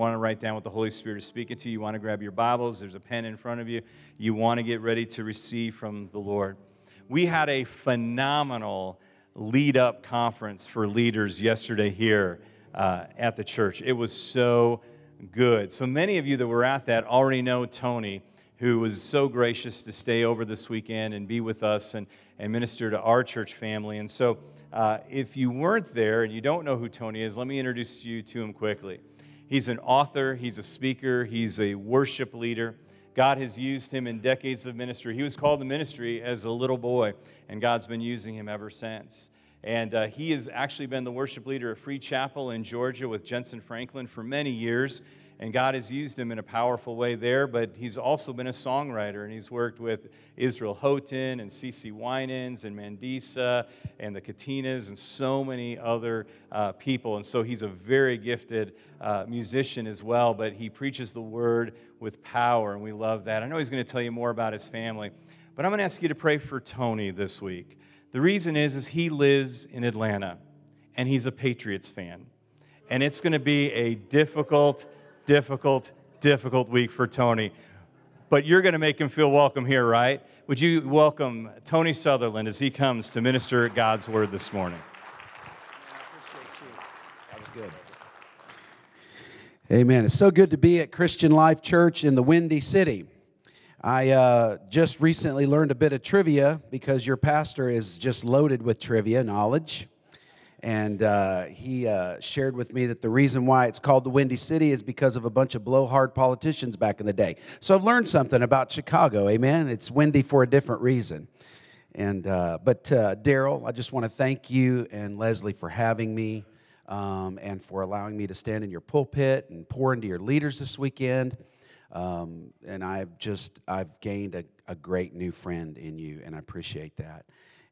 want to write down what the Holy Spirit is speaking to you, you want to grab your Bibles, there's a pen in front of you. You want to get ready to receive from the Lord. We had a phenomenal lead up conference for leaders yesterday here uh, at the church. It was so good. So many of you that were at that already know Tony, who was so gracious to stay over this weekend and be with us and, and minister to our church family. And so, uh, if you weren't there and you don't know who Tony is, let me introduce you to him quickly. He's an author, he's a speaker, he's a worship leader. God has used him in decades of ministry. He was called to ministry as a little boy, and God's been using him ever since. And uh, he has actually been the worship leader at Free Chapel in Georgia with Jentezen Franklin for many years and God has used him in a powerful way there, but he's also been a songwriter, and he's worked with Israel Houghton and CeCe Winans and Mandisa and the Katinas and so many other uh, people. And so he's a very gifted uh, musician as well, but he preaches the word with power, and we love that. I know he's going to tell you more about his family, but I'm going to ask you to pray for Tony this week. The reason is, is he lives in Atlanta, and he's a Patriots fan. And it's going to be a difficult difficult, difficult week for Tony. But you're going to make him feel welcome here, right? Would you welcome Tony Sutherland as he comes to minister God's word this morning? That was good. Amen. It's so good to be at Christian Life Church in the Windy City. I uh, just recently learned a bit of trivia because your pastor is just loaded with trivia knowledge. And uh, he uh, shared with me that the reason why it's called the Windy City is because of a bunch of blowhard politicians back in the day. So I've learned something about Chicago, amen? It's windy for a different reason. And, uh, but uh, Daryl, I just want to thank you and Leslie for having me um, and for allowing me to stand in your pulpit and pour into your leaders this weekend. Um, and I've just, I've gained a, a, great new friend in you, and I appreciate that.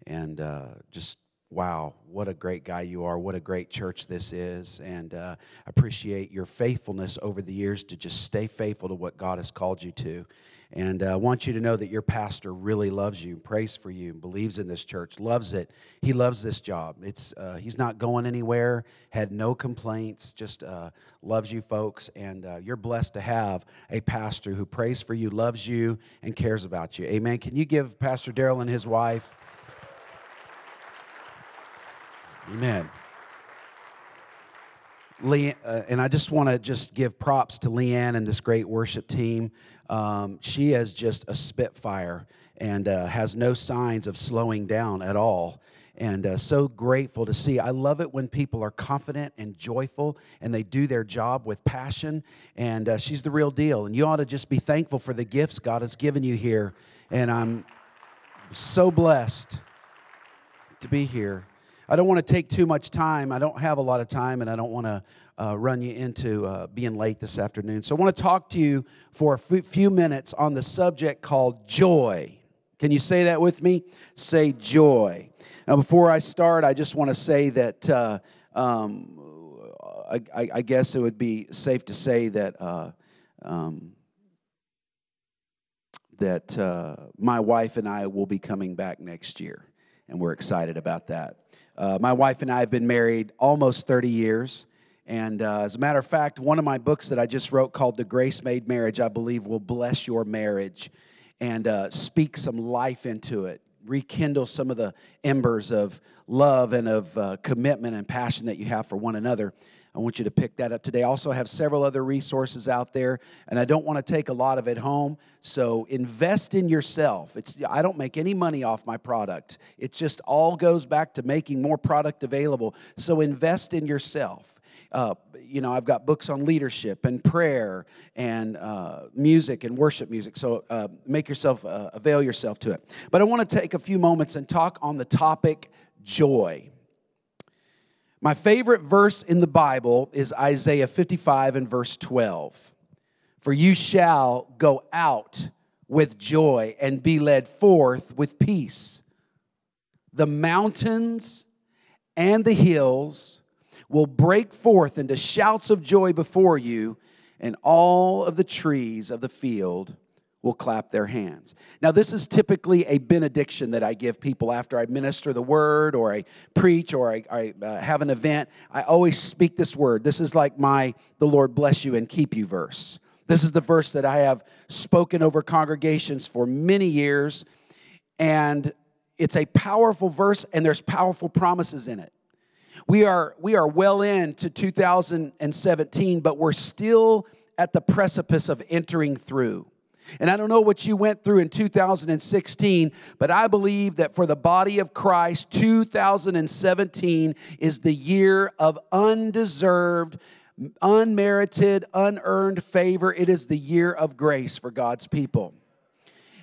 And uh, just wow, what a great guy you are. What a great church this is. And uh, appreciate your faithfulness over the years to just stay faithful to what God has called you to. And I uh, want you to know that your pastor really loves you, prays for you, believes in this church, loves it. He loves this job. It's, uh, he's not going anywhere, had no complaints, just uh, loves you folks. And uh, you're blessed to have a pastor who prays for you, loves you, and cares about you. Amen. Can you give Pastor Daryl and his wife? Amen. Lee, uh, and I just want to just give props to Leanne and this great worship team. Um, she is just a spitfire and uh, has no signs of slowing down at all. And uh, so grateful to see. I love it when people are confident and joyful and they do their job with passion. And uh, she's the real deal. And you ought to just be thankful for the gifts God has given you here. And I'm so blessed to be here. I don't want to take too much time. I don't have a lot of time, and I don't want to uh, run you into uh, being late this afternoon. So I want to talk to you for a f- few minutes on the subject called joy. Can you say that with me? Say joy. Now, before I start, I just want to say that uh, um, I, I, guess it would be safe to say that. Uh, um, that uh, my wife and I will be coming back next year, and we're excited about that. Uh, my wife and I have been married almost 30 years. And uh, as a matter of fact, one of my books that I just wrote called The Grace Made Marriage, I believe will bless your marriage and uh, speak some life into it, rekindle some of the embers of love and of uh, commitment and passion that you have for one another. I want you to pick that up today. I also have several other resources out there, and I don't want to take a lot of it home. So invest in yourself. It's I don't make any money off my product. It just all goes back to making more product available. So invest in yourself. Uh, you know, I've got books on leadership and prayer and uh, music and worship music. So uh, make yourself, uh, avail yourself to it. But I want to take a few moments and talk on the topic joy. My favorite verse in the Bible is Isaiah 55 and verse 12. For you shall go out with joy and be led forth with peace. The mountains and the hills will break forth into shouts of joy before you, and all of the trees of the field will clap their hands. Now, this is typically a benediction that I give people after I minister the word or I preach or I, I uh, have an event. I always speak this word. This is like my the Lord bless you and keep you verse. This is the verse that I have spoken over congregations for many years, and it's a powerful verse, and there's powerful promises in it. We are, we are well into 2017, but we're still at the precipice of entering through. And I don't know what you went through in 2016, but I believe that for the body of Christ, 2017 is the year of undeserved, unmerited, unearned favor. It is the year of grace for God's people.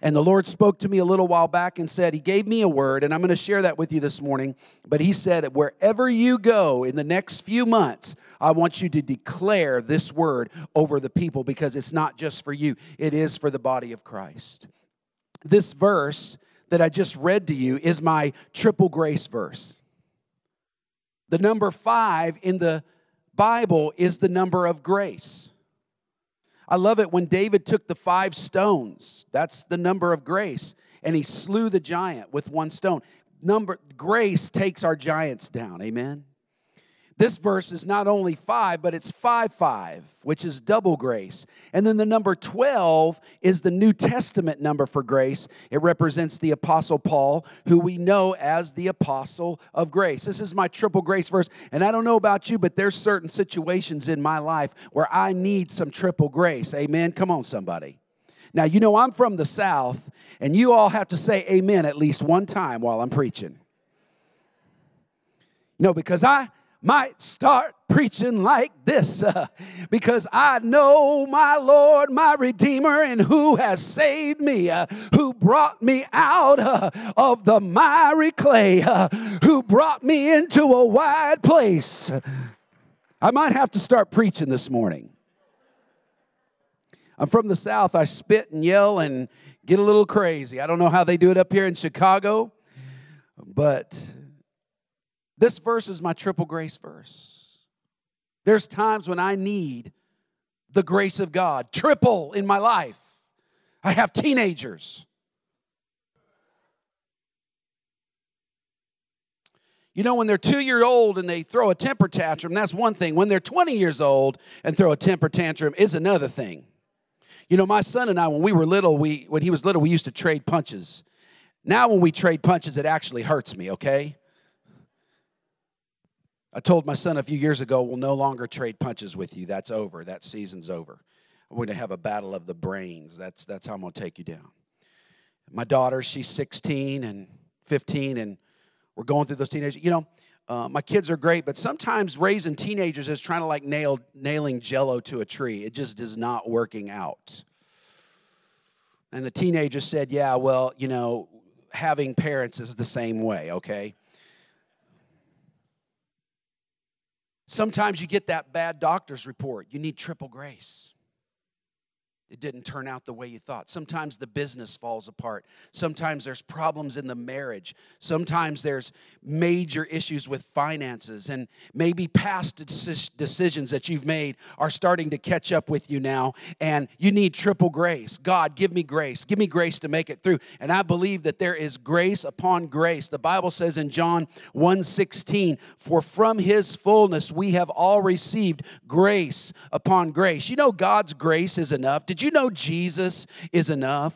And the Lord spoke to me a little while back and said, He gave me a word, and I'm going to share that with you this morning. But He said, Wherever you go in the next few months, I want you to declare this word over the people because it's not just for you, it is for the body of Christ. This verse that I just read to you is my triple grace verse. The number five in the Bible is the number of grace. I love it when David took the five stones. That's the number of grace. And he slew the giant with one stone. Number grace takes our giants down. Amen. This verse is not only five, but it's five five, which is double grace. And then the number 12 is the New Testament number for grace. It represents the Apostle Paul, who we know as the Apostle of Grace. This is my triple grace verse. And I don't know about you, but there's certain situations in my life where I need some triple grace. Amen. Come on, somebody. Now, you know, I'm from the South, and you all have to say amen at least one time while I'm preaching. No, because I might start preaching like this uh, because I know my Lord, my Redeemer, and who has saved me, uh, who brought me out uh, of the miry clay, uh, who brought me into a wide place. I might have to start preaching this morning. I'm from the South. I spit and yell and get a little crazy. I don't know how they do it up here in Chicago, but this verse is my triple grace verse. There's times when I need the grace of God, triple in my life. I have teenagers. You know, when they're two year old and they throw a temper tantrum, that's one thing. When they're 20 years old and throw a temper tantrum is another thing. You know, my son and I, when we were little, we when he was little, we used to trade punches. Now, when we trade punches, it actually hurts me, okay? I told my son a few years ago, we'll no longer trade punches with you. That's over. That season's over. We're going to have a battle of the brains. That's, that's how I'm going to take you down. My daughter, she's 16 and 15, and we're going through those teenagers. You know, uh, my kids are great, but sometimes raising teenagers is trying to like nail nailing jello to a tree. It just is not working out. And the teenager said, Yeah, well, you know, having parents is the same way, okay? Sometimes you get that bad doctor's report. You need triple grace it didn't turn out the way you thought. Sometimes the business falls apart. Sometimes there's problems in the marriage. Sometimes there's major issues with finances. And maybe past decisions that you've made are starting to catch up with you now. And you need triple grace. God, give me grace. Give me grace to make it through. And I believe that there is grace upon grace. The Bible says in John 1:16, For from his fullness we have all received grace upon grace. You know, God's grace is enough. Did you know Jesus is enough?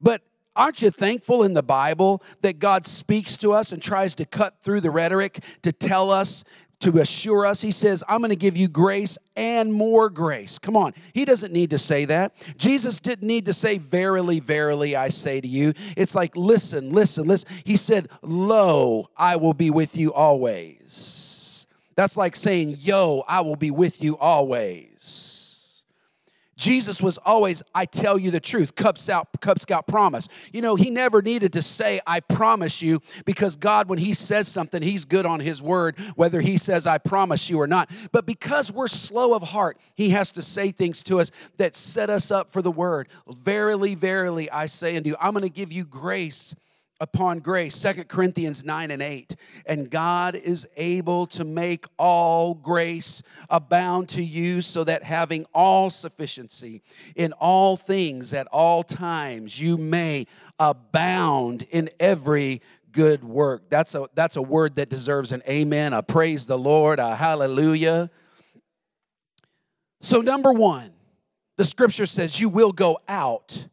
But aren't you thankful in the Bible that God speaks to us and tries to cut through the rhetoric to tell us to assure us. He says, I'm going to give you grace and more grace. Come on. He doesn't need to say that. Jesus didn't need to say, Verily, verily, I say to you. It's like, listen, listen, listen. He said, Lo, I will be with you always. That's like saying, Yo, I will be with you always. Jesus was always, I tell you the truth, Cub Scout, Cub Scout promise. You know, he never needed to say, I promise you, because God, when he says something, he's good on his word, whether he says, I promise you or not. But because we're slow of heart, he has to say things to us that set us up for the word. Verily, verily, I say unto you, I'm going to give you grace upon grace 2 corinthians 9 and 8 and god is able to make all grace abound to you so that having all sufficiency in all things at all times you may abound in every good work. That's a that's a word that deserves an amen a praise the lord a hallelujah. So number 1 the scripture says you will go out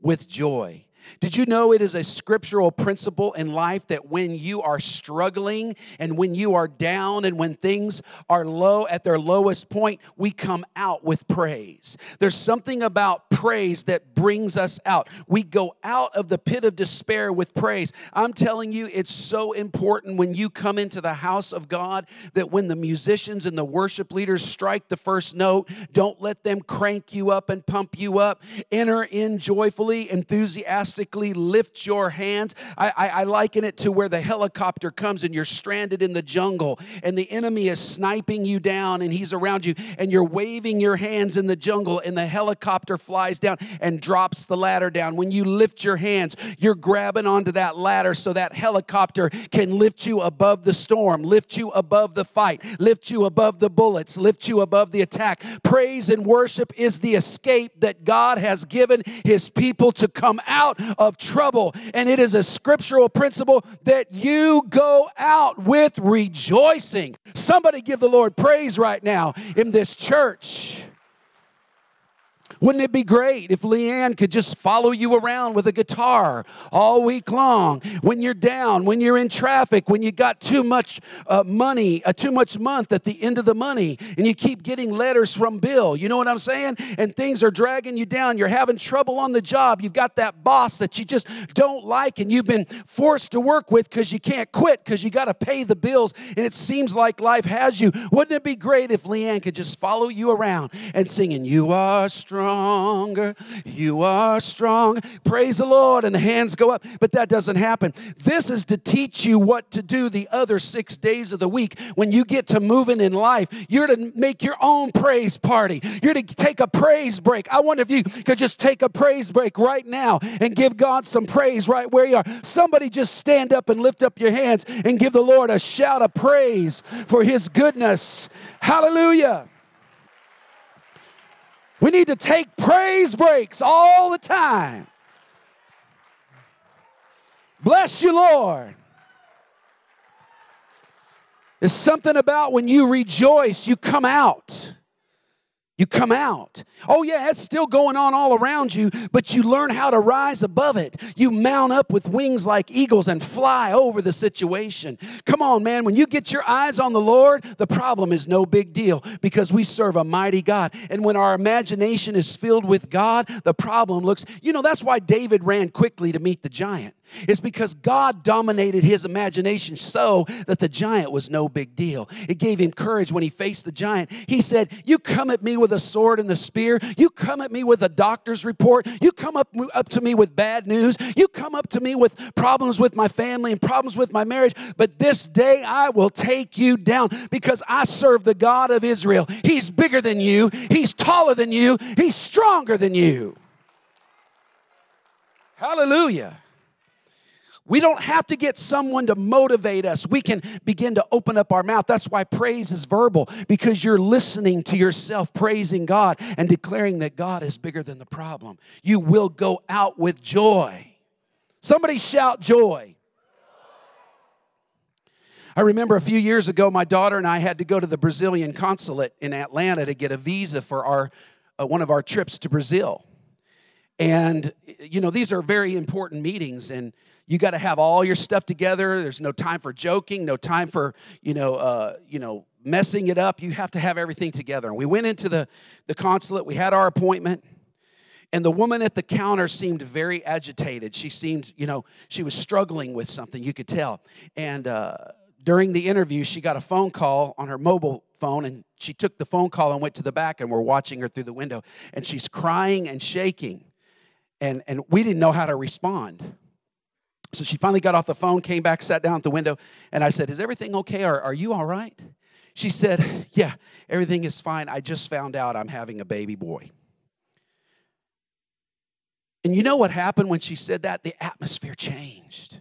with joy did you know it is a scriptural principle in life that when you are struggling and when you are down and when things are low at their lowest point, we come out with praise? There's something about praise that brings us out. We go out of the pit of despair with praise. I'm telling you, it's so important when you come into the house of God that when the musicians and the worship leaders strike the first note, don't let them crank you up and pump you up. Enter in joyfully, enthusiastically lift your hands. I, I, I liken it to where the helicopter comes and you're stranded in the jungle and the enemy is sniping you down and he's around you and you're waving your hands in the jungle and the helicopter flies down and drops the ladder down. When you lift your hands, you're grabbing onto that ladder so that helicopter can lift you above the storm, lift you above the fight, lift you above the bullets, lift you above the attack. Praise and worship is the escape that God has given his people to come out of trouble. And it is a scriptural principle that you go out with rejoicing. Somebody give the Lord praise right now in this church. Wouldn't it be great if Leanne could just follow you around with a guitar all week long when you're down, when you're in traffic, when you got too much uh, money, uh, too much month at the end of the money, and you keep getting letters from Bill? You know what I'm saying? And things are dragging you down. You're having trouble on the job. You've got that boss that you just don't like, and you've been forced to work with because you can't quit because you got to pay the bills, and it seems like life has you. Wouldn't it be great if Leanne could just follow you around and singing, You are strong? Stronger. You are strong. Praise the Lord. And the hands go up. But that doesn't happen. This is to teach you what to do the other six days of the week. When you get to moving in life, you're to make your own praise party. You're to take a praise break. I wonder if you could just take a praise break right now and give God some praise right where you are. Somebody just stand up and lift up your hands and give the Lord a shout of praise for his goodness. Hallelujah. We need to take praise breaks all the time. Bless you, Lord. There's something about when you rejoice, you come out. You come out. Oh, yeah, it's still going on all around you, but you learn how to rise above it. You mount up with wings like eagles and fly over the situation. Come on, man. When you get your eyes on the Lord, the problem is no big deal because we serve a mighty God. And when our imagination is filled with God, the problem looks, you know, that's why David ran quickly to meet the giant. It's because God dominated his imagination so that the giant was no big deal. It gave him courage when he faced the giant. He said, You come at me with a sword and the spear. You come at me with a doctor's report. You come up, up to me with bad news. You come up to me with problems with my family and problems with my marriage. But this day I will take you down because I serve the God of Israel. He's bigger than you, He's taller than you, He's stronger than you. Hallelujah. We don't have to get someone to motivate us. We can begin to open up our mouth. That's why praise is verbal, because you're listening to yourself praising God and declaring that God is bigger than the problem. You will go out with joy. Somebody shout joy. I remember a few years ago, my daughter and I had to go to the Brazilian consulate in Atlanta to get a visa for our, uh, one of our trips to Brazil. And, you know, these are very important meetings, and you got to have all your stuff together. There's no time for joking, no time for, you know, uh, you know, messing it up. You have to have everything together. And we went into the, the consulate, we had our appointment, and the woman at the counter seemed very agitated. She seemed, you know, she was struggling with something, you could tell. And uh, during the interview, she got a phone call on her mobile phone, and she took the phone call and went to the back, and we're watching her through the window. And she's crying and shaking and, and we didn't know how to respond. So she finally got off the phone, came back, sat down at the window, and I said, Is everything okay? Are, are you all right? She said, Yeah, everything is fine. I just found out I'm having a baby boy. And you know what happened when she said that? The atmosphere changed.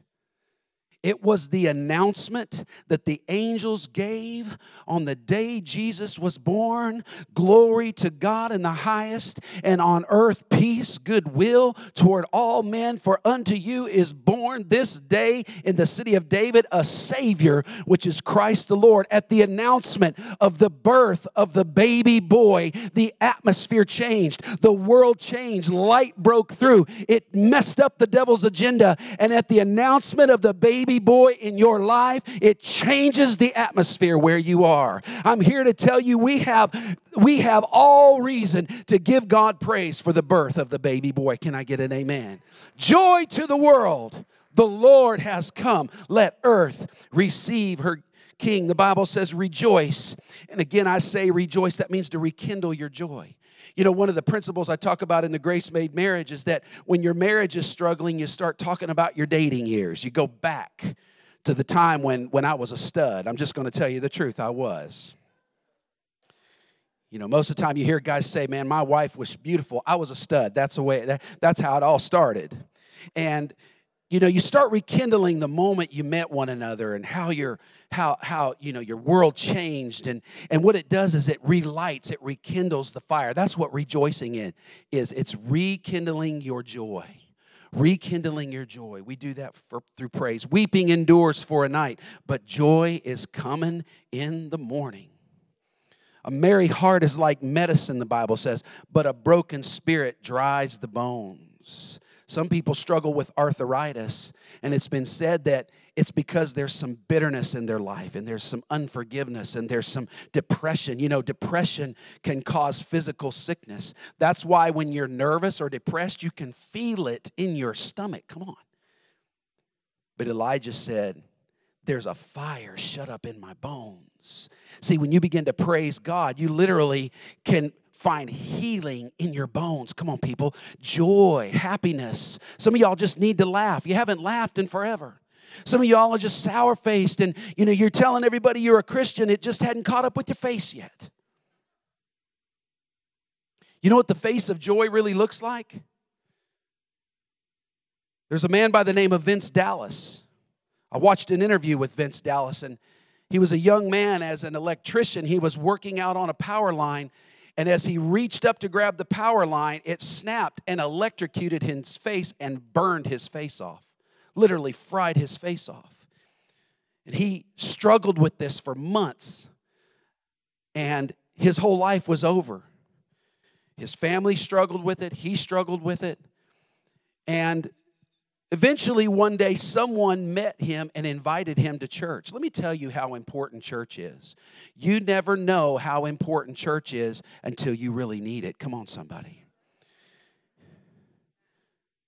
It was the announcement that the angels gave on the day Jesus was born. Glory to God in the highest, and on earth peace, goodwill toward all men. For unto you is born this day in the city of David a Savior, which is Christ the Lord. At the announcement of the birth of the baby boy, the atmosphere changed, the world changed, light broke through. It messed up the devil's agenda. And at the announcement of the boy in your life, it changes the atmosphere where you are. I'm here to tell you we have we have all reason to give God praise for the birth of the baby boy. Can I get an amen? Joy to the world. The Lord has come. Let earth receive her king. The Bible says rejoice. And again, I say rejoice. That means to rekindle your joy. You know, one of the principles I talk about in the grace made marriage is that when your marriage is struggling, you start talking about your dating years. You go back to the time when, when I was a stud. I'm just going to tell you the truth, I was. You know, most of the time you hear guys say, Man, my wife was beautiful. I was a stud. That's the way, that, that's how it all started. And you know you start rekindling the moment you met one another and how your how how you know your world changed. And and what it does is it relights it rekindles the fire. That's what rejoicing in is it's rekindling your joy rekindling your joy. We do that for, through praise. Weeping endures for a night but joy is coming in the morning. A merry heart is like medicine the bible says but a broken spirit dries the bones some people struggle with arthritis, and it's been said that it's because there's some bitterness in their life, and there's some unforgiveness, and there's some depression. You know, depression can cause physical sickness. That's why when you're nervous or depressed, you can feel it in your stomach. Come on. But Elijah said, There's a fire shut up in my bones. See, when you begin to praise God, you literally can find healing in your bones. Come on, people. Joy, happiness. Some of y'all just need to laugh. You haven't laughed in forever. Some of y'all are just sour faced and you know you're telling everybody you're a Christian, it just hadn't caught up with your face yet. You know what the face of joy really looks like? There's a man by the name of Vince Dallas. I watched an interview with Vince Dallas, and he was a young man as an electrician. He was working out on a power line, and as he reached up to grab the power line, it snapped and electrocuted his face and burned his face off. Literally fried his face off. And he struggled with this for months. And his whole life was over. His family struggled with it, he struggled with it. And Eventually, one day, someone met him and invited him to church. Let me tell you how important church is. You never know how important church is until you really need it. Come on, somebody.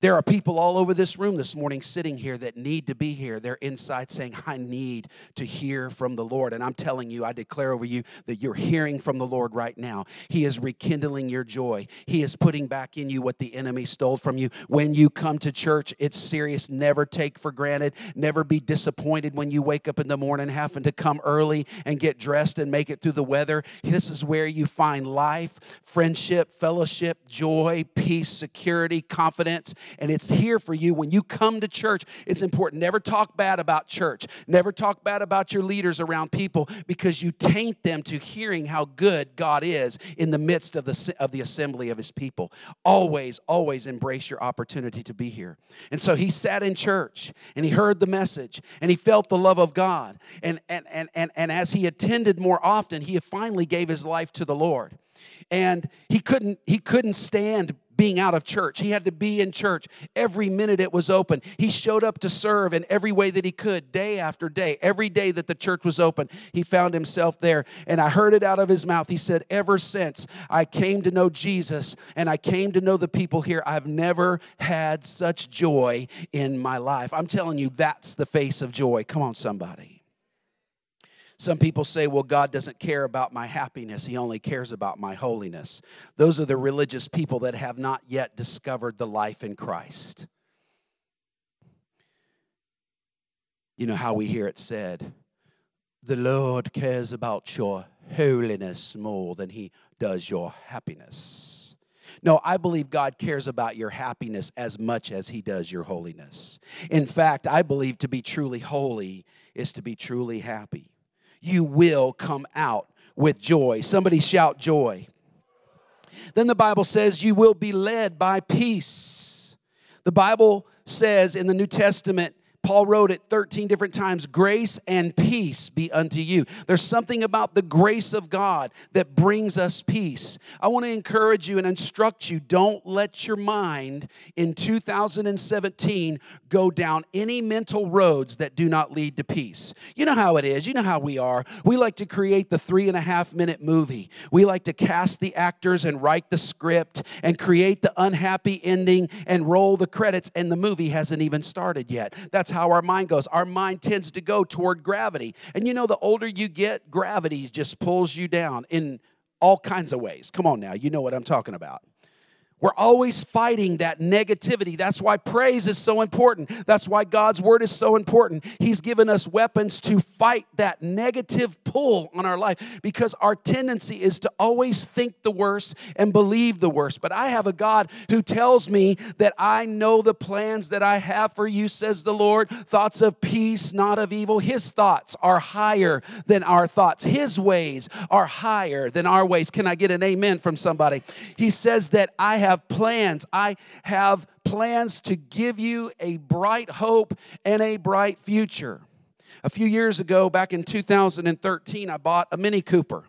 There are people all over this room this morning sitting here that need to be here. They're inside saying, I need to hear from the Lord. And I'm telling you, I declare over you that you're hearing from the Lord right now. He is rekindling your joy, He is putting back in you what the enemy stole from you. When you come to church, it's serious. Never take for granted. Never be disappointed when you wake up in the morning having to come early and get dressed and make it through the weather. This is where you find life, friendship, fellowship, joy, peace, security, confidence and it's here for you when you come to church. It's important. Never talk bad about church. Never talk bad about your leaders around people because you taint them to hearing how good God is in the midst of the, of the assembly of his people. Always, always embrace your opportunity to be here. And so he sat in church and he heard the message and he felt the love of God. And, and, and, and, and as he attended more often, he finally gave his life to the Lord and he couldn't he couldn't stand being out of church. He had to be in church every minute it was open. He showed up to serve in every way that he could, day after day. Every day that the church was open, he found himself there. And I heard it out of his mouth. He said, Ever since I came to know Jesus and I came to know the people here, I've never had such joy in my life. I'm telling you, that's the face of joy. Come on, somebody. Some people say, well, God doesn't care about my happiness, He only cares about my holiness. Those are the religious people that have not yet discovered the life in Christ. You know how we hear it said, the Lord cares about your holiness more than He does your happiness. No, I believe God cares about your happiness as much as He does your holiness. In fact, I believe to be truly holy is to be truly happy. You will come out with joy. Somebody shout joy. Then the Bible says you will be led by peace. The Bible says in the New Testament, Paul wrote it 13 different times grace and peace be unto you. There's something about the grace of God that brings us peace. I want to encourage you and instruct you don't let your mind in 2017 go down any mental roads that do not lead to peace. You know how it is, you know how we are. We like to create the three and a half minute movie, we like to cast the actors and write the script and create the unhappy ending and roll the credits, and the movie hasn't even started yet. That's that's how our mind goes. Our mind tends to go toward gravity. And you know, the older you get, gravity just pulls you down in all kinds of ways. Come on now, you know what I'm talking about. We're always fighting that negativity. That's why praise is so important. That's why God's word is so important. He's given us weapons to fight that negative pull on our life because our tendency is to always think the worst and believe the worst. But I have a God who tells me that I know the plans that I have for you, says the Lord thoughts of peace, not of evil. His thoughts are higher than our thoughts, His ways are higher than our ways. Can I get an amen from somebody? He says that I have have plans. I have plans to give you a bright hope and a bright future. A few years ago, back in 2013, I bought a Mini Cooper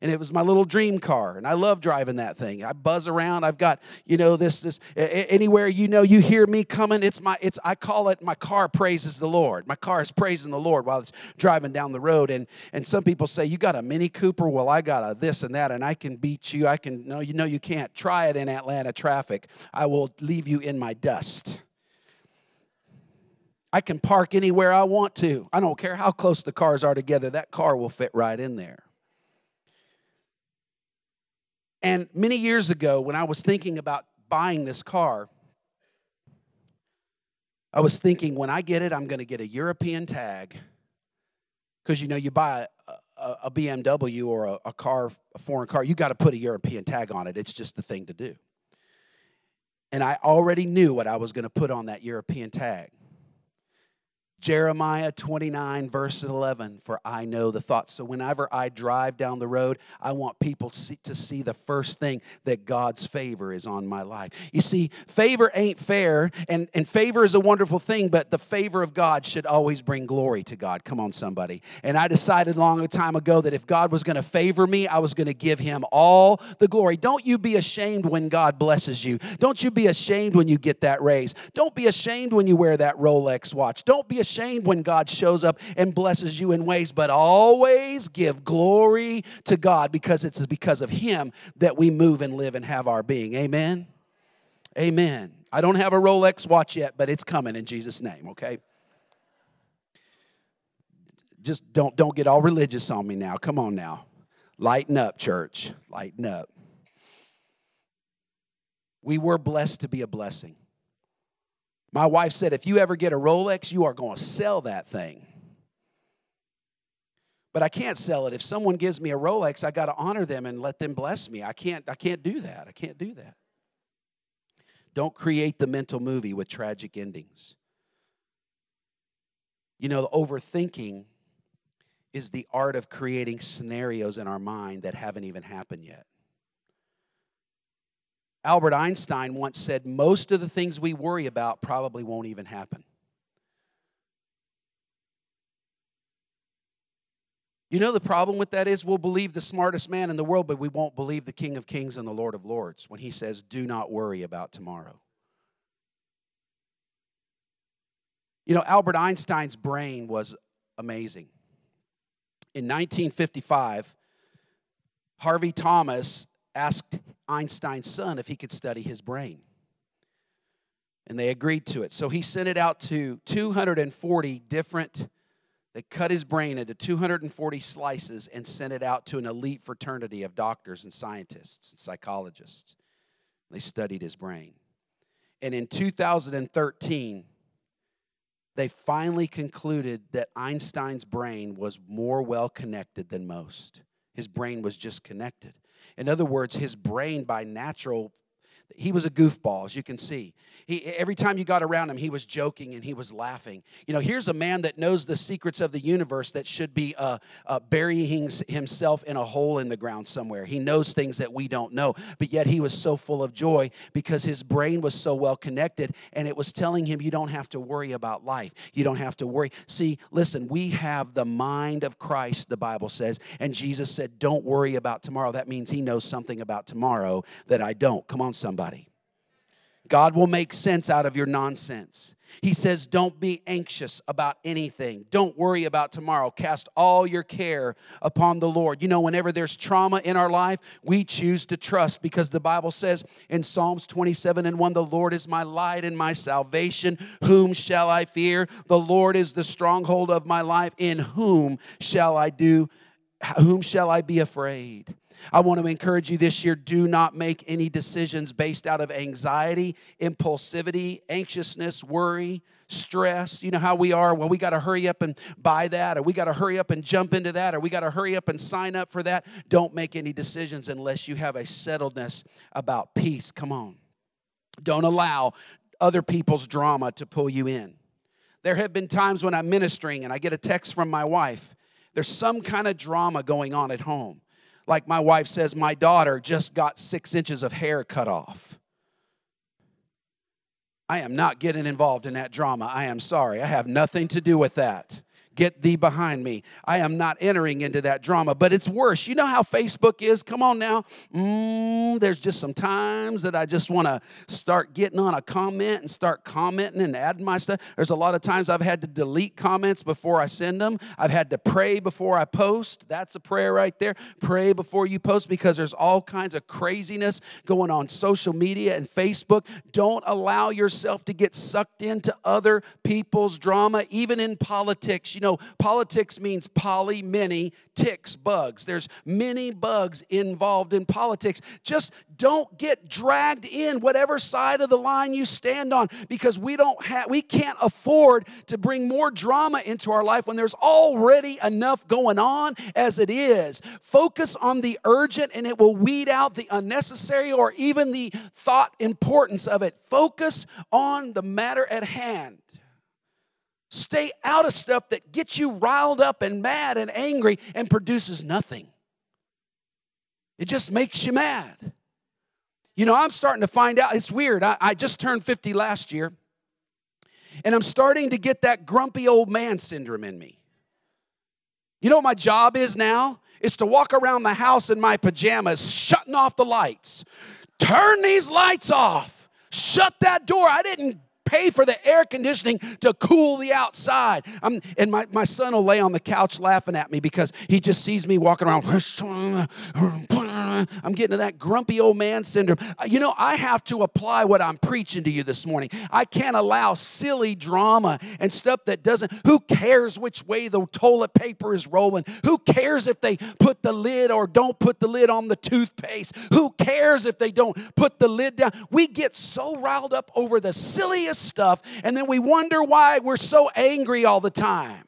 and it was my little dream car and i love driving that thing. I buzz around. I've got you know this this anywhere you know you hear me coming it's my it's i call it my car praises the lord. My car is praising the lord while it's driving down the road and and some people say you got a mini cooper? Well i got a this and that and i can beat you. I can no you know you can't. Try it in atlanta traffic. I will leave you in my dust. I can park anywhere I want to. I don't care how close the cars are together, that car will fit right in there. And many years ago, when I was thinking about buying this car, I was thinking when I get it, I'm going to get a European tag. Because you know, you buy a, a, BMW or a, a car, a foreign car, you got to put a European tag on it. It's just the thing to do. And I already knew what I was going to put on that European tag. Jeremiah 29, verse 11, for I know the thoughts. So, whenever I drive down the road, I want people to see the first thing that God's favor is on my life. You see, favor ain't fair, and, and favor is a wonderful thing, but the favor of God should always bring glory to God. Come on, somebody. And I decided long a time ago that if God was going to favor me, I was going to give him all the glory. Don't you be ashamed when God blesses you. Don't you be ashamed when you get that raise. Don't be ashamed when you wear that Rolex watch. Don't be ashamed when God shows up and blesses you in ways, but always give glory to God because it's because of Him that we move and live and have our being. Amen? Amen. I don't have a Rolex watch yet, but it's coming in Jesus' name, okay? Just don't, don't get all religious on me now. Come on now. Lighten up, church. Lighten up. We were blessed to be a blessing. My wife said, if you ever get a Rolex, you are going to sell that thing. But I can't sell it. If someone gives me a Rolex, I got to honor them and let them bless me. I can't, I can't do that. I can't do that. Don't create the mental movie with tragic endings. You know, overthinking is the art of creating scenarios in our mind that haven't even happened yet. Albert Einstein once said, Most of the things we worry about probably won't even happen. You know, the problem with that is we'll believe the smartest man in the world, but we won't believe the King of Kings and the Lord of Lords when he says, Do not worry about tomorrow. You know, Albert Einstein's brain was amazing. In 1955, Harvey Thomas asked Einstein's son if he could study his brain. And they agreed to it. So he sent it out to 240 different, they cut his brain into 240 slices and sent it out to an elite fraternity of doctors and scientists and psychologists. They studied his brain. And in 2013, they finally concluded that Einstein's brain was more well connected than most. His brain was just connected. In other words, his brain by natural he was a goofball, as you can see. He, every time you got around him, he was joking and he was laughing. You know, here's a man that knows the secrets of the universe that should be uh, uh, burying himself in a hole in the ground somewhere. He knows things that we don't know, but yet he was so full of joy because his brain was so well connected and it was telling him, You don't have to worry about life. You don't have to worry. See, listen, we have the mind of Christ, the Bible says, and Jesus said, Don't worry about tomorrow. That means he knows something about tomorrow that I don't. Come on, somebody. God will make sense out of your nonsense. He says, Don't be anxious about anything. Don't worry about tomorrow. Cast all your care upon the Lord. You know, whenever there's trauma in our life, we choose to trust because the Bible says in Psalms 27 and 1 The Lord is my light and my salvation. Whom shall I fear? The Lord is the stronghold of my life. In whom shall I do? Whom shall I be afraid? I want to encourage you this year do not make any decisions based out of anxiety, impulsivity, anxiousness, worry, stress. You know how we are? Well, we got to hurry up and buy that, or we got to hurry up and jump into that, or we got to hurry up and sign up for that. Don't make any decisions unless you have a settledness about peace. Come on. Don't allow other people's drama to pull you in. There have been times when I'm ministering and I get a text from my wife. There's some kind of drama going on at home like my wife says, my daughter just got six inches of hair cut off. I am not getting involved in that drama. I am sorry. I have nothing to do with that. Get thee behind me. I am not entering into that drama, but it's worse. You know how Facebook is? Come on now. Mm, there's just some times that I just want to start getting on a comment and start commenting and adding my stuff. There's a lot of times I've had to delete comments before I send them. I've had to pray before I post. That's a prayer right there. Pray before you post because there's all kinds of craziness going on social media and Facebook. Don't allow yourself to get sucked into other people's drama, even in politics. You know, politics means poly, many, ticks, bugs. There's many bugs involved in politics. Just don't get dragged in whatever side of the line you stand on because we don't have we can't afford to bring more drama into our life when there's already enough going on as it is. Focus on the urgent and it will weed out the unnecessary or even the thought importance of it. Focus on the matter at hand. Stay out of stuff that gets you riled up and mad and angry and produces nothing. It just makes you mad. You know, I'm starting to find out, it's weird. I, I just turned 50 last year, and I'm starting to get that grumpy old man syndrome in me. You know what my job is now? Is to walk around the house in my pajamas, shutting off the lights. Turn these lights off. Shut that door. I didn't pay for the air conditioning to cool the outside. I'm, and my, my son will lay on the couch laughing at me because he just sees me walking around. I'm getting to that grumpy old man syndrome. Uh, you know, I have to apply what I'm preaching to you this morning. I can't allow silly drama and stuff that doesn't, who cares which way the toilet paper is rolling? Who cares if they put the lid or don't put the lid on the toothpaste? Who cares if they don't put the lid down? We get so riled up over the silliest stuff and then we wonder why we're so angry all the time.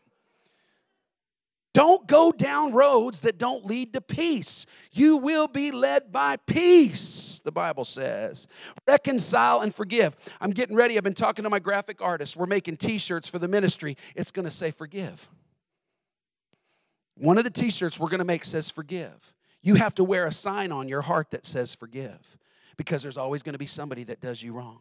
Don't go down roads that don't lead to peace. You will be led by peace, the Bible says. Reconcile and forgive. I'm getting ready. I've been talking to my graphic artist. We're making t shirts for the ministry. It's going to say forgive. One of the t shirts we're going to make says forgive. You have to wear a sign on your heart that says forgive because there's always going to be somebody that does you wrong.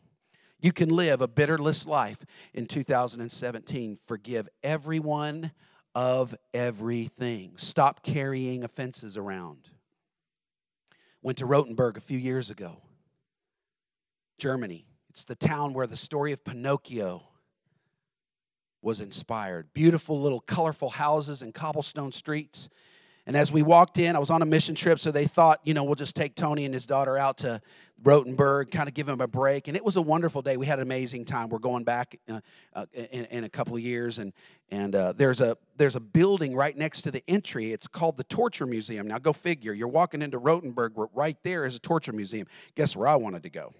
You can live a bitterless life in 2017. Forgive everyone of everything. Stop carrying offenses around. Went to Rothenburg a few years ago, Germany. It's the town where the story of Pinocchio was inspired. Beautiful little colorful houses and cobblestone streets. And as we walked in, I was on a mission trip, so they thought, you know, we'll just take Tony and his daughter out to Rothenburg, kind of give him a break. And it was a wonderful day. We had an amazing time. We're going back uh, uh, in, in, a couple of years, and and uh, there's a there's a building right next to the entry. It's called the Torture Museum. Now go figure. You're walking into Rothenburg, right there is a torture museum. Guess where I wanted to go?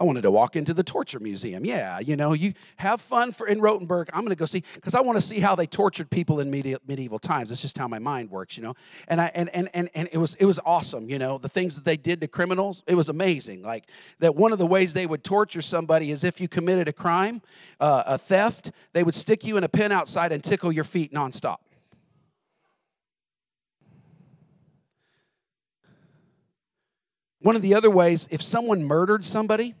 I wanted to walk into the torture museum. Yeah, you know, you have fun for in Rothenburg. I'm going to go see because I want to see how they tortured people in medieval, medieval times. That's just how my mind works, you know. And I and, and and and it was it was awesome, you know, the things that they did to criminals. It was amazing. Like that one of the ways they would torture somebody is if you committed a crime, uh, a theft, they would stick you in a pen outside and tickle your feet nonstop. One of the other ways, if someone murdered somebody,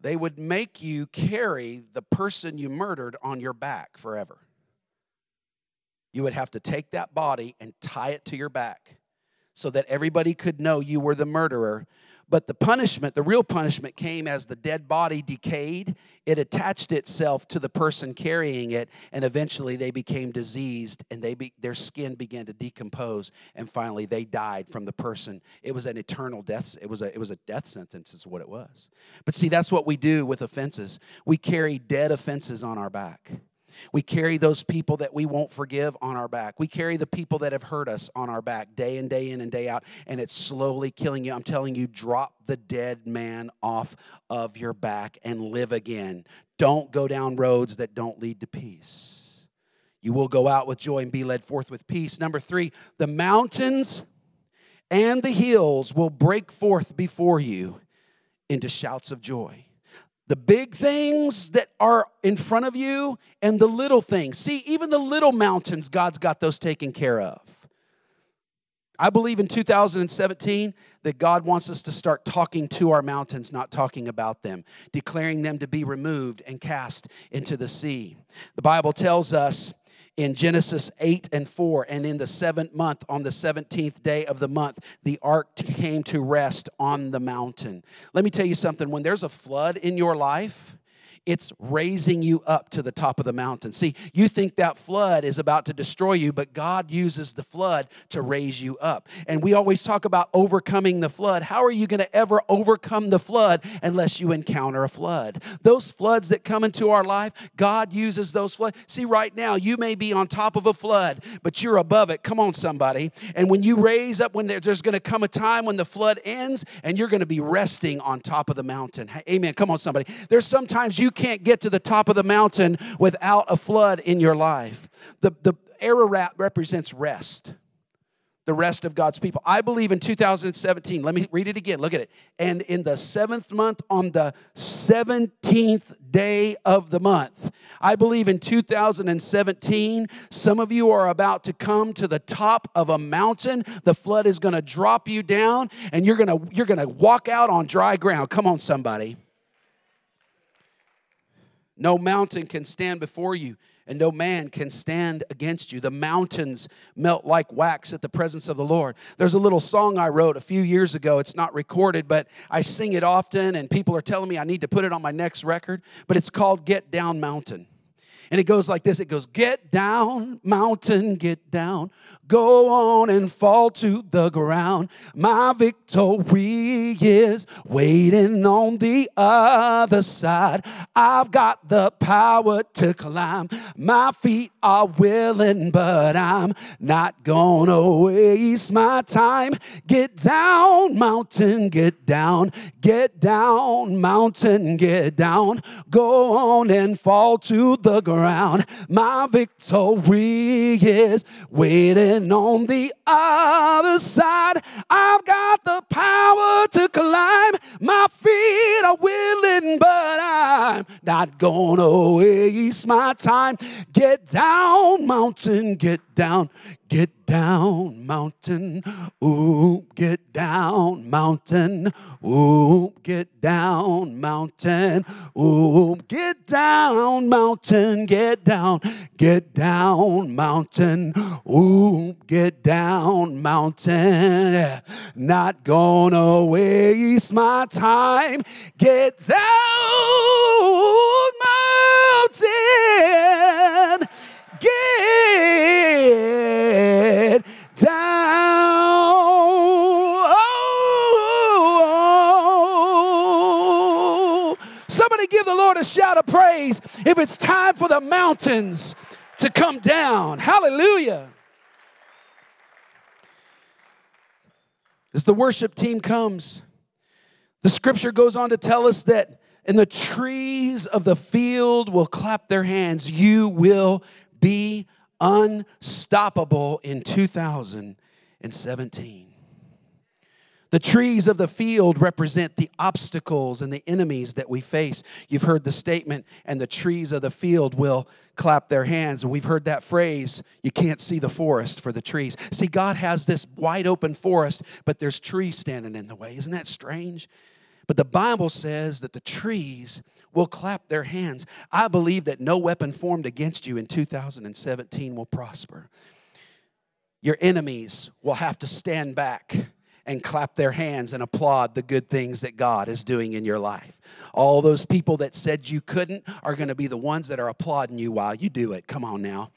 they would make you carry the person you murdered on your back forever. You would have to take that body and tie it to your back so that everybody could know you were the murderer but the punishment, the real punishment, came as the dead body decayed. It attached itself to the person carrying it, and eventually they became diseased and they be, their skin began to decompose, and finally they died from the person. It was an eternal death. It was a, it was a death sentence, is what it was. But see, that's what we do with offenses. We carry dead offenses on our back. We carry those people that we won't forgive on our back. We carry the people that have hurt us on our back day and day in and day out, and it's slowly killing you. I'm telling you, drop the dead man off of your back and live again. Don't go down roads that don't lead to peace. You will go out with joy and be led forth with peace. Number three, the mountains and the hills will break forth before you into shouts of joy the big things that are in front of you and the little things. See, even the little mountains, God's got those taken care of. I believe in 2017 that God wants us to start talking to our mountains, not talking about them, declaring them to be removed and cast into the sea. The Bible tells us in Genesis 8 and 4. And in the seventh month, on the 17th day of the month, the ark came to rest on the mountain. Let me tell you something when there's a flood in your life, it's raising you up to the top of the mountain. See, you think that flood is about to destroy you, but God uses the flood to raise you up. And we always talk about overcoming the flood. How are you going to ever overcome the flood unless you encounter a flood? Those floods that come into our life, God uses those floods. See, right now, you may be on top of a flood, but you're above it. Come on, somebody. And when you raise up, when there's going to come a time when the flood ends and you're going to be resting on top of the mountain. Amen. Come on, somebody. There's sometimes you can't get to the top of the mountain without a flood in your life. The, the Ararat represents rest the rest of God's people. I believe in 2017, let me read it again. Look at it. And in the seventh month, on the 17th day of the month, I believe in 2017, some of you are about to come to the top of a mountain. The flood is going to drop you down, and you're going to you're going to walk out on dry ground. Come on, somebody. No mountain can stand before you, and no man can stand against you. The mountains melt like wax at the presence of the Lord. There's a little song I wrote a few years ago. It's not recorded, but I sing it often, and people are telling me I need to put it on my next record. But it's called Get Down Mountain. And it goes like this it goes, Get down, mountain, get down. Go on and fall to the ground. My victory is waiting on the other side. I've got the power to climb. My feet are willing, but I'm not gonna waste my time. Get down, mountain, get down. Get down, mountain, get down. Go on and fall to the ground around. My victory is waiting on the other side. I've got the power to climb. My feet are willing, but I'm not gonna waste my time. Get down, mountain, get down, get down, mountain. Ooh, get down, mountain. Ooh, get down, mountain. Ooh, get down, mountain. Get down, get down, mountain. Ooh, get down, mountain. Not gonna waste my time. Get down, mountain get down. Oh, somebody give the Lord a shout of praise if it's time for the mountains to come down. Hallelujah. As the worship team comes, The scripture goes on to tell us that and the trees of the field will clap their hands. You will be unstoppable in 2017. The trees of the field represent the obstacles and the enemies that we face. You've heard the statement, and the trees of the field will clap their hands. And we've heard that phrase, you can't see the forest for the trees. See, God has this wide open forest, but there's trees standing in the way. Isn't that strange? But the Bible says that the trees will clap their hands. I believe that no weapon formed against you in 2017 will prosper. Your enemies will have to stand back and clap their hands and applaud the good things that God is doing in your life. All those people that said you couldn't are going to be the ones that are applauding you while you do it. Come on now.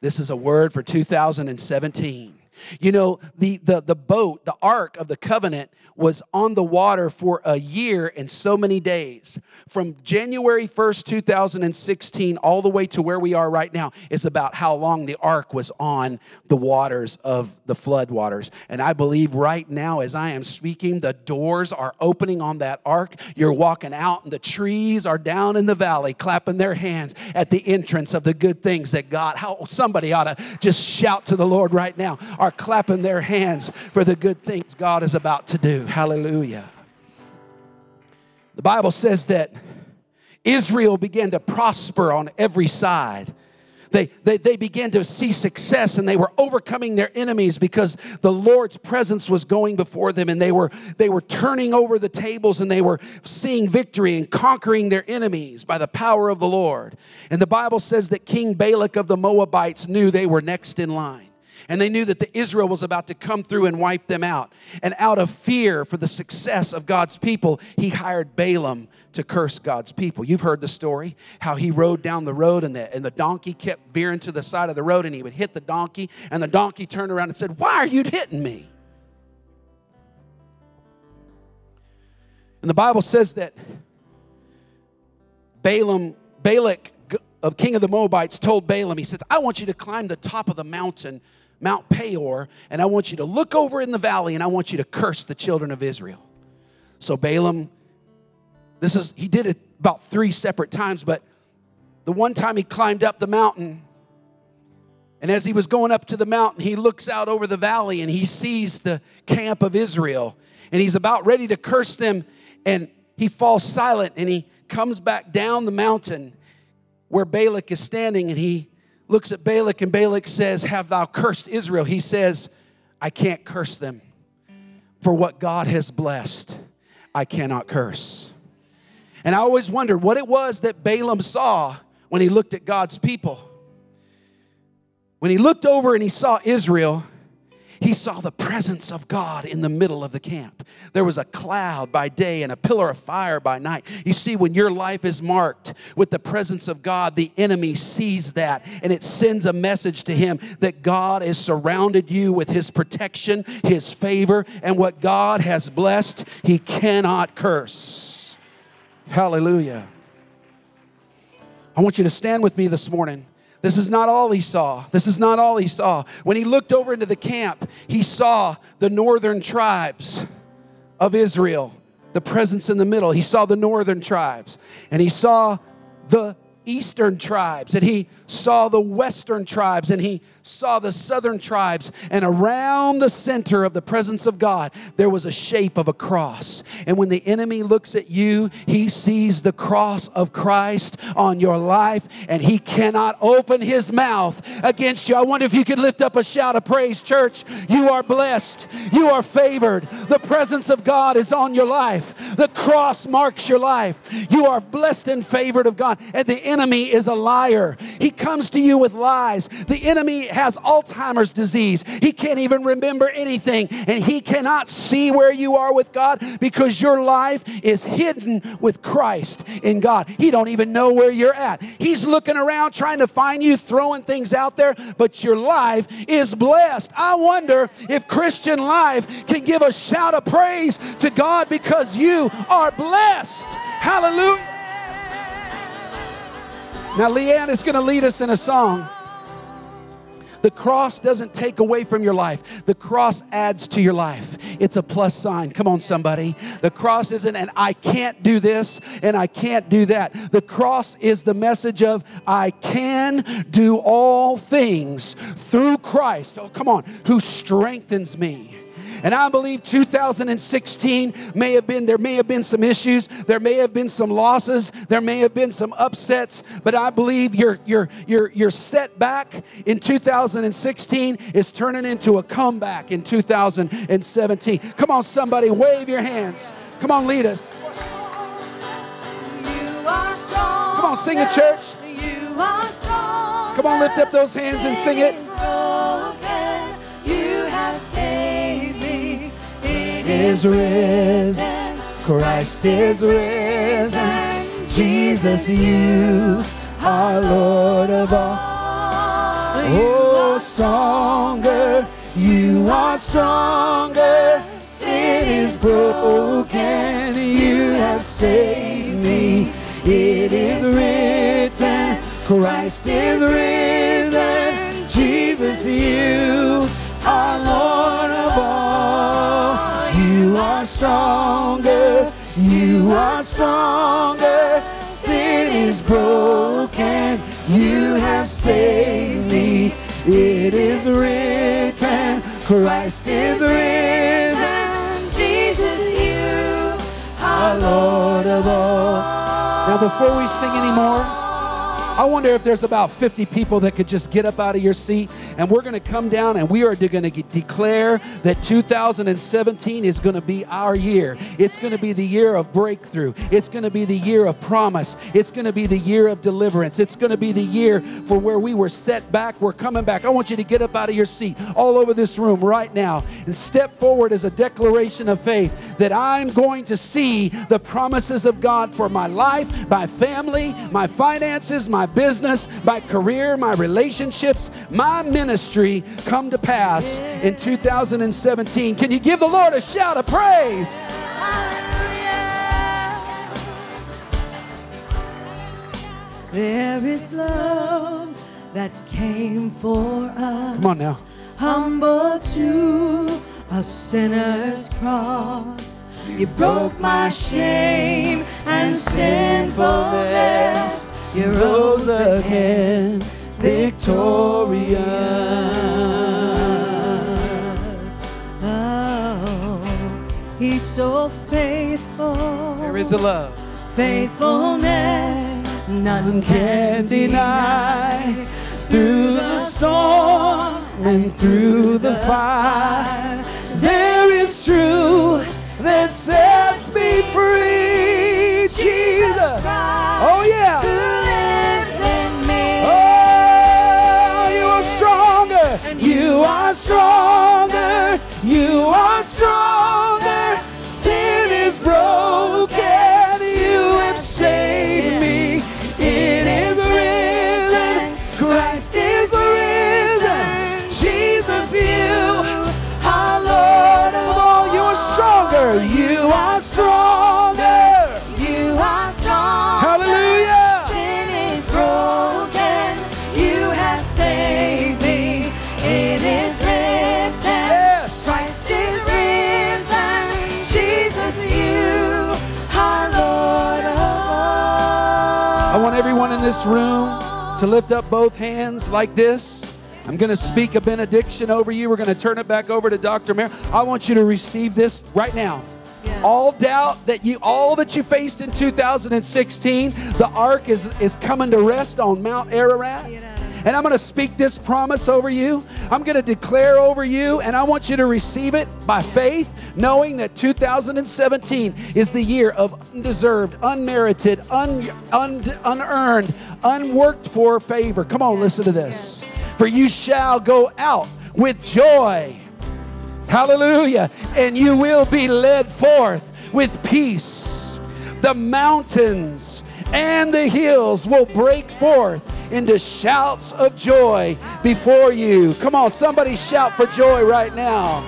This is a word for 2017. You know, the, the, the boat, the ark of the covenant, was on the water for a year and so many days. From January 1st, 2016, all the way to where we are right now, is about how long the ark was on the waters of the flood waters. And I believe right now, as I am speaking, the doors are opening on that ark. You're walking out, and the trees are down in the valley clapping their hands at the entrance of the good things that God, how somebody ought to just shout to the Lord right now are clapping their hands for the good things God is about to do. Hallelujah. The Bible says that Israel began to prosper on every side they, they, they began to see success and they were overcoming their enemies because the Lord's presence was going before them and they were, they were turning over the tables and they were seeing victory and conquering their enemies by the power of the Lord. And the Bible says that King Balak of the Moabites knew they were next in line. And they knew that the Israel was about to come through and wipe them out. And out of fear for the success of God's people, he hired Balaam to curse God's people. You've heard the story how he rode down the road and the, and the donkey kept veering to the side of the road and he would hit the donkey, and the donkey turned around and said, Why are you hitting me? And the Bible says that Balaam, Balak of king of the Moabites told Balaam, he says, I want you to climb the top of the mountain Mount Peor, and I want you to look over in the valley and I want you to curse the children of Israel. So Balaam, this is, he did it about three separate times, but the one time he climbed up the mountain, and as he was going up to the mountain, he looks out over the valley and he sees the camp of Israel, and he's about ready to curse them, and he falls silent and he comes back down the mountain where Balak is standing, and he looks at Balak, and Balak says, Have thou cursed Israel? He says, I can't curse them. For what God has blessed, I cannot curse. And I always wondered what it was that Balaam saw when he looked at God's people. When he looked over and he saw Israel, he saw the presence of God in the middle of the camp. There was a cloud by day and a pillar of fire by night. You see, when your life is marked with the presence of God, the enemy sees that and it sends a message to him that God has surrounded you with his protection, his favor, and what God has blessed, he cannot curse. Hallelujah. I want you to stand with me this morning. This is not all he saw. This is not all he saw. When he looked over into the camp, he saw the northern tribes of Israel, the presence in the middle. He saw the northern tribes, and he saw the eastern tribes, and he saw the western tribes, and he saw the southern tribes. And around the center of the presence of God, there was a shape of a cross. And when the enemy looks at you, he sees the cross of Christ on your life, and he cannot open his mouth against you. I wonder if you could lift up a shout of praise, church. You are blessed, you are favored. The presence of God is on your life, the cross marks your life. You are blessed and favored of God, and the enemy is a liar. He comes to you with lies. The enemy has Alzheimer's disease. He can't even remember anything, and he cannot see where you are with God because your life is hidden with Christ in God. He don't even know where you're at. He's looking around trying to find you, throwing things out there, but your life is blessed. I wonder if Christian life can give a shout of praise to God because you are blessed. Hallelujah. Now, Leanne is going to lead us in a song. The cross doesn't take away from your life, the cross adds to your life. it's a plus sign. Come on, somebody. The cross isn't and I can't do this and I can't do that. The cross is the message of I can do all things through Christ. Oh, come on, who strengthens me. And I believe 2016 may have been, there may have been some issues, there may have been some losses, there may have been some upsets, but I believe your, your, your, your setback in 2016 is turning into a comeback in 2017. Come on, somebody, wave your hands. Come on, lead us. Come on, sing it, church. Come on, lift up those hands and sing it. Is risen. Christ is risen. Jesus, you are Lord of all. Oh, stronger. You are stronger. Sin is broken. You have saved me. It is written. Christ is risen. Jesus, you are Lord. You are stronger. You are stronger. Sin is broken. You have saved me. It is written. Christ is risen. Jesus, you Our Lord of all. Now, before we sing anymore, I wonder if there's about 50 people that could just get up out of your seat and we're going to come down and we are going to declare that 2017 is going to be our year. It's going to be the year of breakthrough. It's going to be the year of promise. It's going to be the year of deliverance. It's going to be the year for where we were set back, we're coming back. I want you to get up out of your seat all over this room right now and step forward as a declaration of faith that I'm going to see the promises of God for my life, my family, my finances, my my business, my career, my relationships, my ministry come to pass in 2017. Can you give the Lord a shout of praise? There is love that came for us. Come on now. Humble to a sinner's cross. You broke my shame and sinfulness you rose again, victorious. Oh, he's so faithful. There is a love. Faithfulness, none can deny. Through the storm and through the fire, there is truth that sets me free. Jesus. Oh, yeah. Are stronger. You are stronger. Sin is broken. You have saved me. It is risen. Christ is risen. Jesus, you are Lord of all. You are stronger. You are stronger. To lift up both hands like this. I'm going to speak a benediction over you. We're going to turn it back over to Dr. Mayor. I want you to receive this right now. All doubt that you, all that you faced in 2016, the ark is, is coming to rest on Mount Ararat. And I'm going to speak this promise over you. I'm going to declare over you, and I want you to receive it by faith, knowing that 2017 is the year of undeserved, unmerited, un, un, unearned, unworked for favor. Come on, listen to this. For you shall go out with joy. Hallelujah. And you will be led forth with peace. The mountains and the hills will break forth into shouts of joy before you. Come on, somebody shout for joy right now.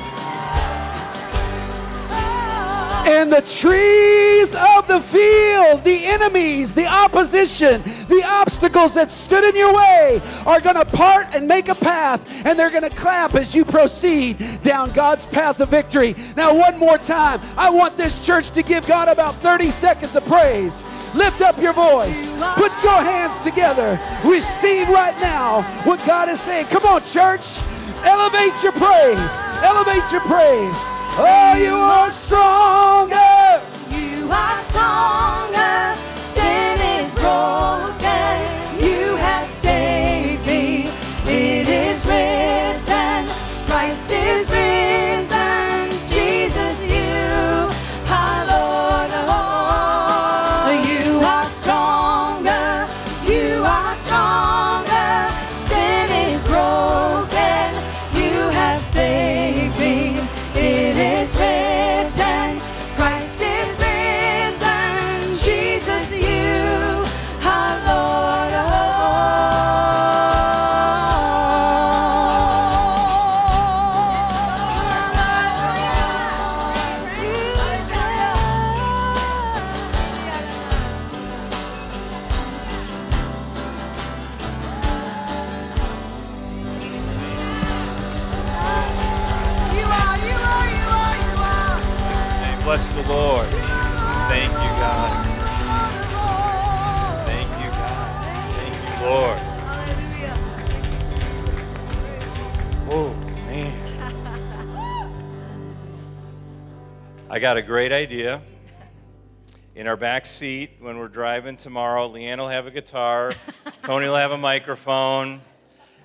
And the trees of the field, the enemies, the opposition, the obstacles that stood in your way are going to part and make a path, and they're going to clap as you proceed down God's path of victory. Now, one more time, I want this church to give God about 30 seconds of praise. Lift up your voice. Put your hands together. Receive right now what God is saying. Come on, church. Elevate your praise. Elevate your praise. Oh, you are stronger. You are stronger. Sin is broken. Bless the Lord. Thank you, God. Thank you, God. Thank you, Lord. Oh, man. I got a great idea. In our back seat, when we're driving tomorrow, Leanne will have a guitar, Tony will have a microphone,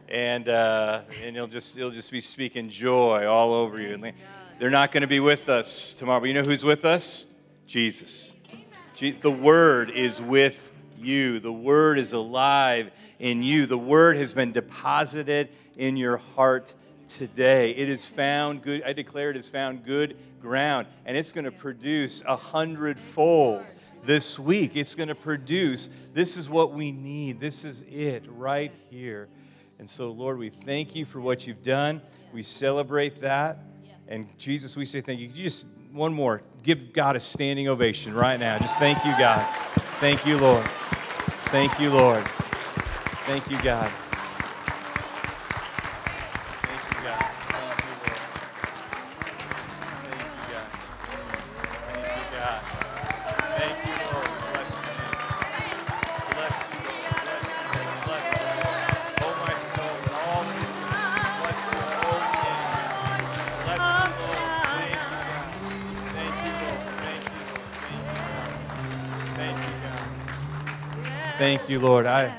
and uh, and he'll just he'll just be speaking joy all over you. And they're not going to be with us tomorrow, you know who's with us? Jesus. Je- The Word is with you. The Word is alive in you. The Word has been deposited in your heart today. It is found good. I declare it is found good ground, and it's going to produce a hundredfold this week. It's going to produce. This is what we need. This is it right here. And so, Lord, we thank you for what you've done. We celebrate that. And Jesus, we say thank you. You just one more. Give God a standing ovation right now. Just thank you, God. Thank you, Lord. Thank you, Lord. Thank you, God. You, Lord. I,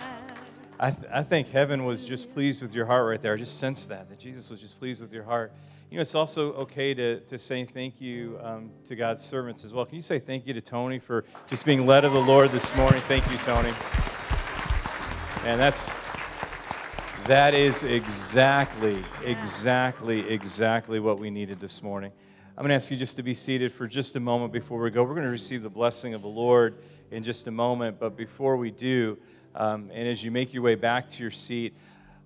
I, th- I think heaven was just pleased with your heart right there. I just sense that, that Jesus was just pleased with your heart. You know, it's also okay to, to say thank you um, to God's servants as well. Can you say thank you to Tony for just being led of the Lord this morning? Thank you, Tony. And that's that is exactly, exactly, exactly what we needed this morning. I'm going to ask you just to be seated for just a moment before we go. We're going to receive the blessing of the Lord in just a moment, but before we do, um, and as you make your way back to your seat,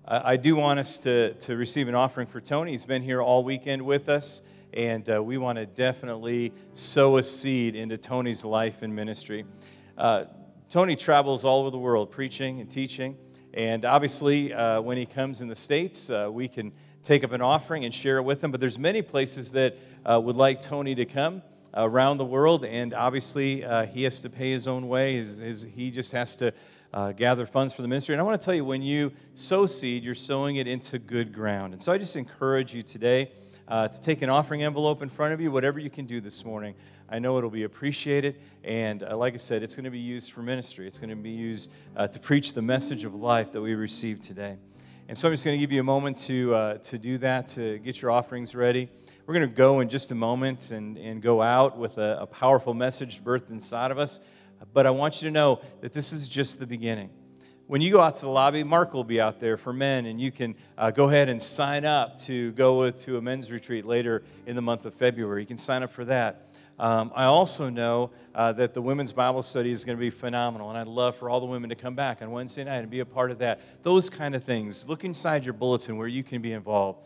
I, I do want us to, to receive an offering for Tony. He's been here all weekend with us, and uh, we want to definitely sow a seed into Tony's life and ministry. Uh, Tony travels all over the world preaching and teaching. And obviously, uh, when he comes in the States, uh, we can take up an offering and share it with him. But there's many places that uh, would like Tony to come around the world. And obviously, uh, he has to pay his own way. His, his, he just has to uh, gather funds for the ministry. And I want to tell you, when you sow seed, you're sowing it into good ground. And so I just encourage you today uh, to take an offering envelope in front of you, whatever you can do this morning. I know it'll be appreciated. And uh, like I said, it's going to be used for ministry, it's going to be used uh, to preach the message of life that we received today. And so I'm just going to give you a moment to, uh, to do that, to get your offerings ready. We're going to go in just a moment and, and go out with a, a powerful message birthed inside of us. But I want you to know that this is just the beginning. When you go out to the lobby, Mark will be out there for men, and you can uh, go ahead and sign up to go to a men's retreat later in the month of February. You can sign up for that. Um, I also know uh, that the women's Bible study is going to be phenomenal, and I'd love for all the women to come back on Wednesday night and be a part of that. Those kind of things. Look inside your bulletin where you can be involved.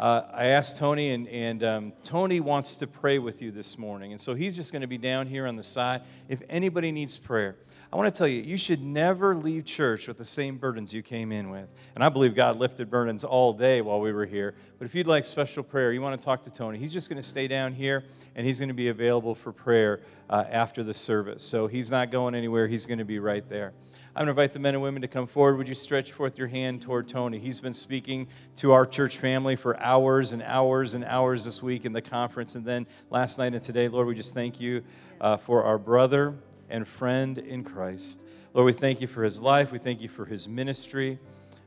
Uh, I asked Tony, and, and um, Tony wants to pray with you this morning. And so he's just going to be down here on the side. If anybody needs prayer, I want to tell you, you should never leave church with the same burdens you came in with. And I believe God lifted burdens all day while we were here. But if you'd like special prayer, you want to talk to Tony, he's just going to stay down here and he's going to be available for prayer uh, after the service. So he's not going anywhere, he's going to be right there. I'm going to invite the men and women to come forward. Would you stretch forth your hand toward Tony? He's been speaking to our church family for hours and hours and hours this week in the conference. And then last night and today, Lord, we just thank you uh, for our brother and friend in Christ. Lord, we thank you for his life. We thank you for his ministry.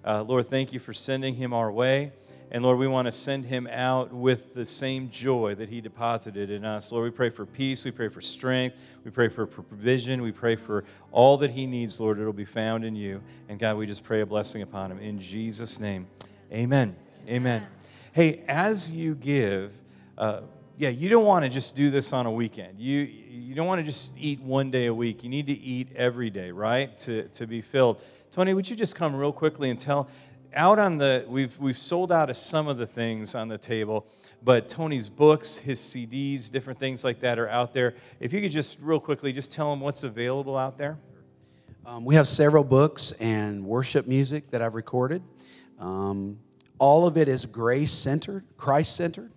Uh, Lord, thank you for sending him our way. And Lord, we want to send him out with the same joy that he deposited in us. Lord, we pray for peace. We pray for strength. We pray for provision. We pray for all that he needs, Lord, it'll be found in you. And God, we just pray a blessing upon him. In Jesus' name, amen. Amen. Hey, as you give, uh, yeah, you don't want to just do this on a weekend. You, you don't want to just eat one day a week. You need to eat every day, right, to, to be filled. Tony, would you just come real quickly and tell out on the we've we've sold out of some of the things on the table but tony's books his cds different things like that are out there if you could just real quickly just tell them what's available out there Um, we have several books and worship music that I've recorded. Um, all of it is grace centered, Christ centered.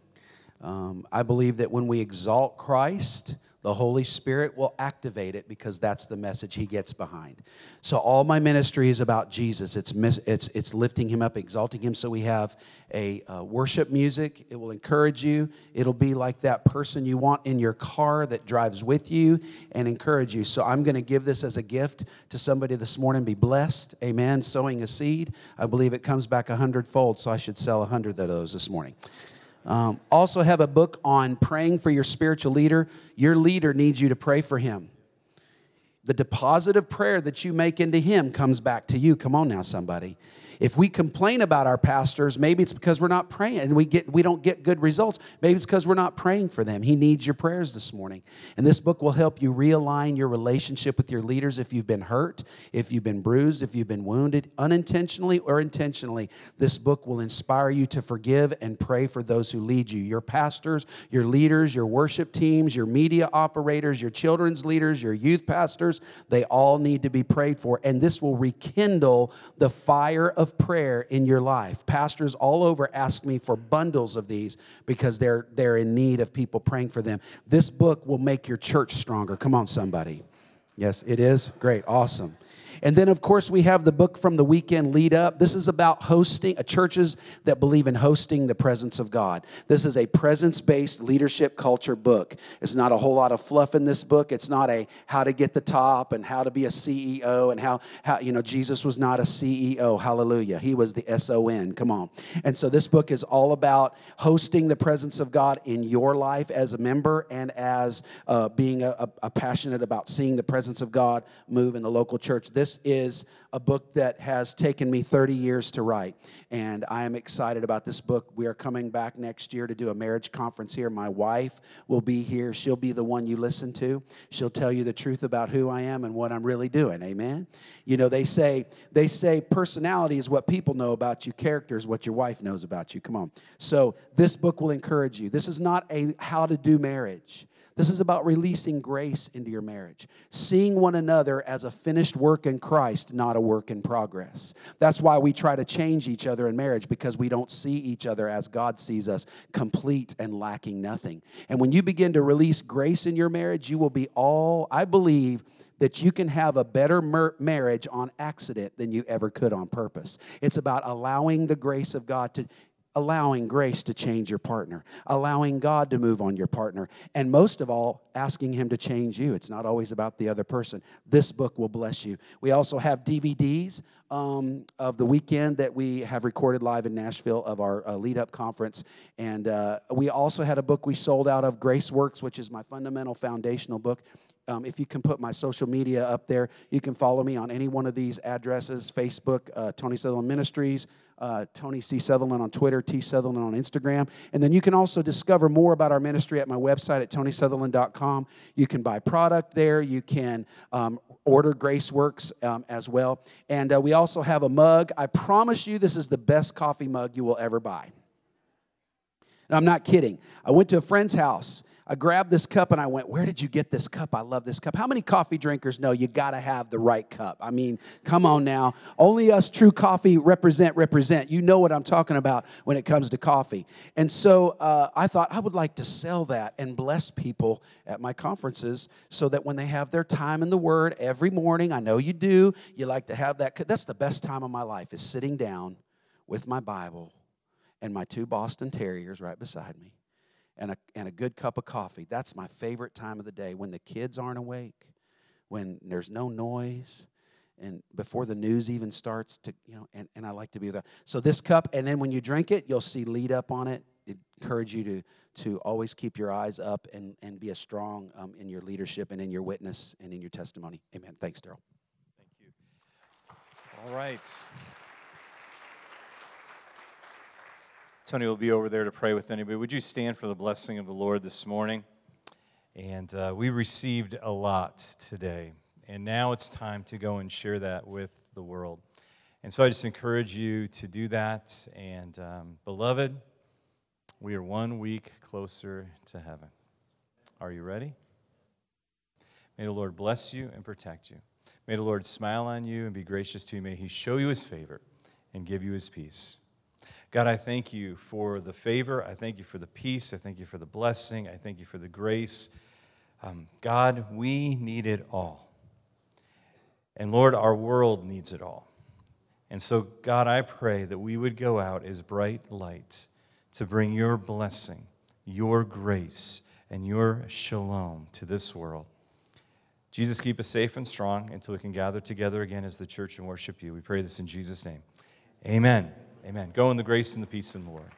Um, I believe that when we exalt Christ, the Holy Spirit will activate it because that's the message He gets behind. So all my ministry is about Jesus. It's it's it's lifting Him up, exalting Him. So we have a uh, worship music. It will encourage you. It'll be like that person you want in your car that drives with you and encourage you. So I'm going to give this as a gift to somebody this morning. Be blessed. Amen. Sowing a seed. I believe it comes back a hundredfold. So I should sell a hundred of those this morning. Um, also, have a book on praying for your spiritual leader. Your leader needs you to pray for him. The deposit of prayer that you make into him comes back to you. Come on now, somebody. If we complain about our pastors, maybe it's because we're not praying and we, get, we don't get good results. Maybe it's because we're not praying for them. He needs your prayers this morning. And this book will help you realign your relationship with your leaders if you've been hurt, if you've been bruised, if you've been wounded, unintentionally or intentionally. This book will inspire you to forgive and pray for those who lead you your pastors, your leaders, your worship teams, your media operators, your children's leaders, your youth pastors. They all need to be prayed for. And this will rekindle the fire of prayer in your life. Pastors all over ask me for bundles of these because they're, they're in need of people praying for them. This book will make your church stronger. Come on, somebody. Yes, it is? Great, awesome. And then, of course, we have the book from the weekend lead up. This is about hosting, uh, churches that believe in hosting the presence of God. This is a presence based leadership culture book. It's not a whole lot of fluff in this book. It's not a how to get the top and how to be a CEO and how, how you know, Jesus was not a CEO. Hallelujah. He was the S O N. Come on. And so this book is all about hosting the presence of God in your life as a member and as uh, being a, a, a passionate about seeing the presence of God move in the local church. This is a book that has taken me 30 years to write, and I am excited about this book. We are coming back next year to do a marriage conference here. My wife will be here. She'll be the one you listen to. She'll tell you the truth about who I am and what I'm really doing. Amen. You know, they say they say personality is what people know about you, character is what your wife knows about you. Come on. So, this book will encourage you. This is not a how to do marriage. This is about releasing grace into your marriage, seeing one another as a finished work in Christ, not a work in progress. That's why we try to change each other in marriage because we don't see each other as God sees us, complete and lacking nothing. And when you begin to release grace in your marriage, you will be all, I believe, that you can have a better mer- marriage on accident than you ever could on purpose. It's about allowing the grace of God to allowing grace to change your partner, allowing God to move on your partner, and most of all, asking Him to change you. It's not always about the other person. This book will bless you. We also have DVDs um, of the weekend that we have recorded live in Nashville of our uh, lead up conference. And uh, we also had a book we sold out of, Grace Works, which is my fundamental foundational book. Um, if you can put my social media up there, you can follow me on any one of these addresses Facebook, uh, Tony Sutherland Ministries, uh, Tony C. Sutherland on Twitter, T. Sutherland on Instagram. And then you can also discover more about our ministry at my website at tonysutherland.com. You can buy product there. You can um, order Graceworks um, as well. And uh, we also have a mug. I promise you, this is the best coffee mug you will ever buy. And I'm not kidding. I went to a friend's house. I grabbed this cup and I went, Where did you get this cup? I love this cup. How many coffee drinkers know you got to have the right cup? I mean, come on now. Only us true coffee represent, represent. You know what I'm talking about when it comes to coffee. And so uh, I thought I would like to sell that and bless people at my conferences so that when they have their time in the Word every morning, I know you do, you like to have that. That's the best time of my life is sitting down with my Bible and my two Boston Terriers right beside me and a, and a good cup of coffee. That's my favorite time of the day when the kids aren't awake, when there's no noise, and before the news even starts to, you know, and, and I like to be there. So this cup, and then when you drink it, you'll see lead up on it. it encourage you to, to always keep your eyes up and, and be a strong um, in your leadership and in your witness and in your testimony. Amen. Thanks, Daryl. Thank you. All right. Tony will be over there to pray with anybody. Would you stand for the blessing of the Lord this morning? And uh, we received a lot today. And now it's time to go and share that with the world. And so I just encourage you to do that. And um, beloved, we are one week closer to heaven. Are you ready? May the Lord bless you and protect you. May the Lord smile on you and be gracious to you. May he show you his favor and give you his peace. God, I thank you for the favor. I thank you for the peace. I thank you for the blessing. I thank you for the grace. Um, God, we need it all. And Lord, our world needs it all. And so, God, I pray that we would go out as bright light to bring your blessing, your grace, and your shalom to this world. Jesus, keep us safe and strong until we can gather together again as the church and worship you. We pray this in Jesus' name. Amen. Amen. Go in the grace and the peace of the Lord.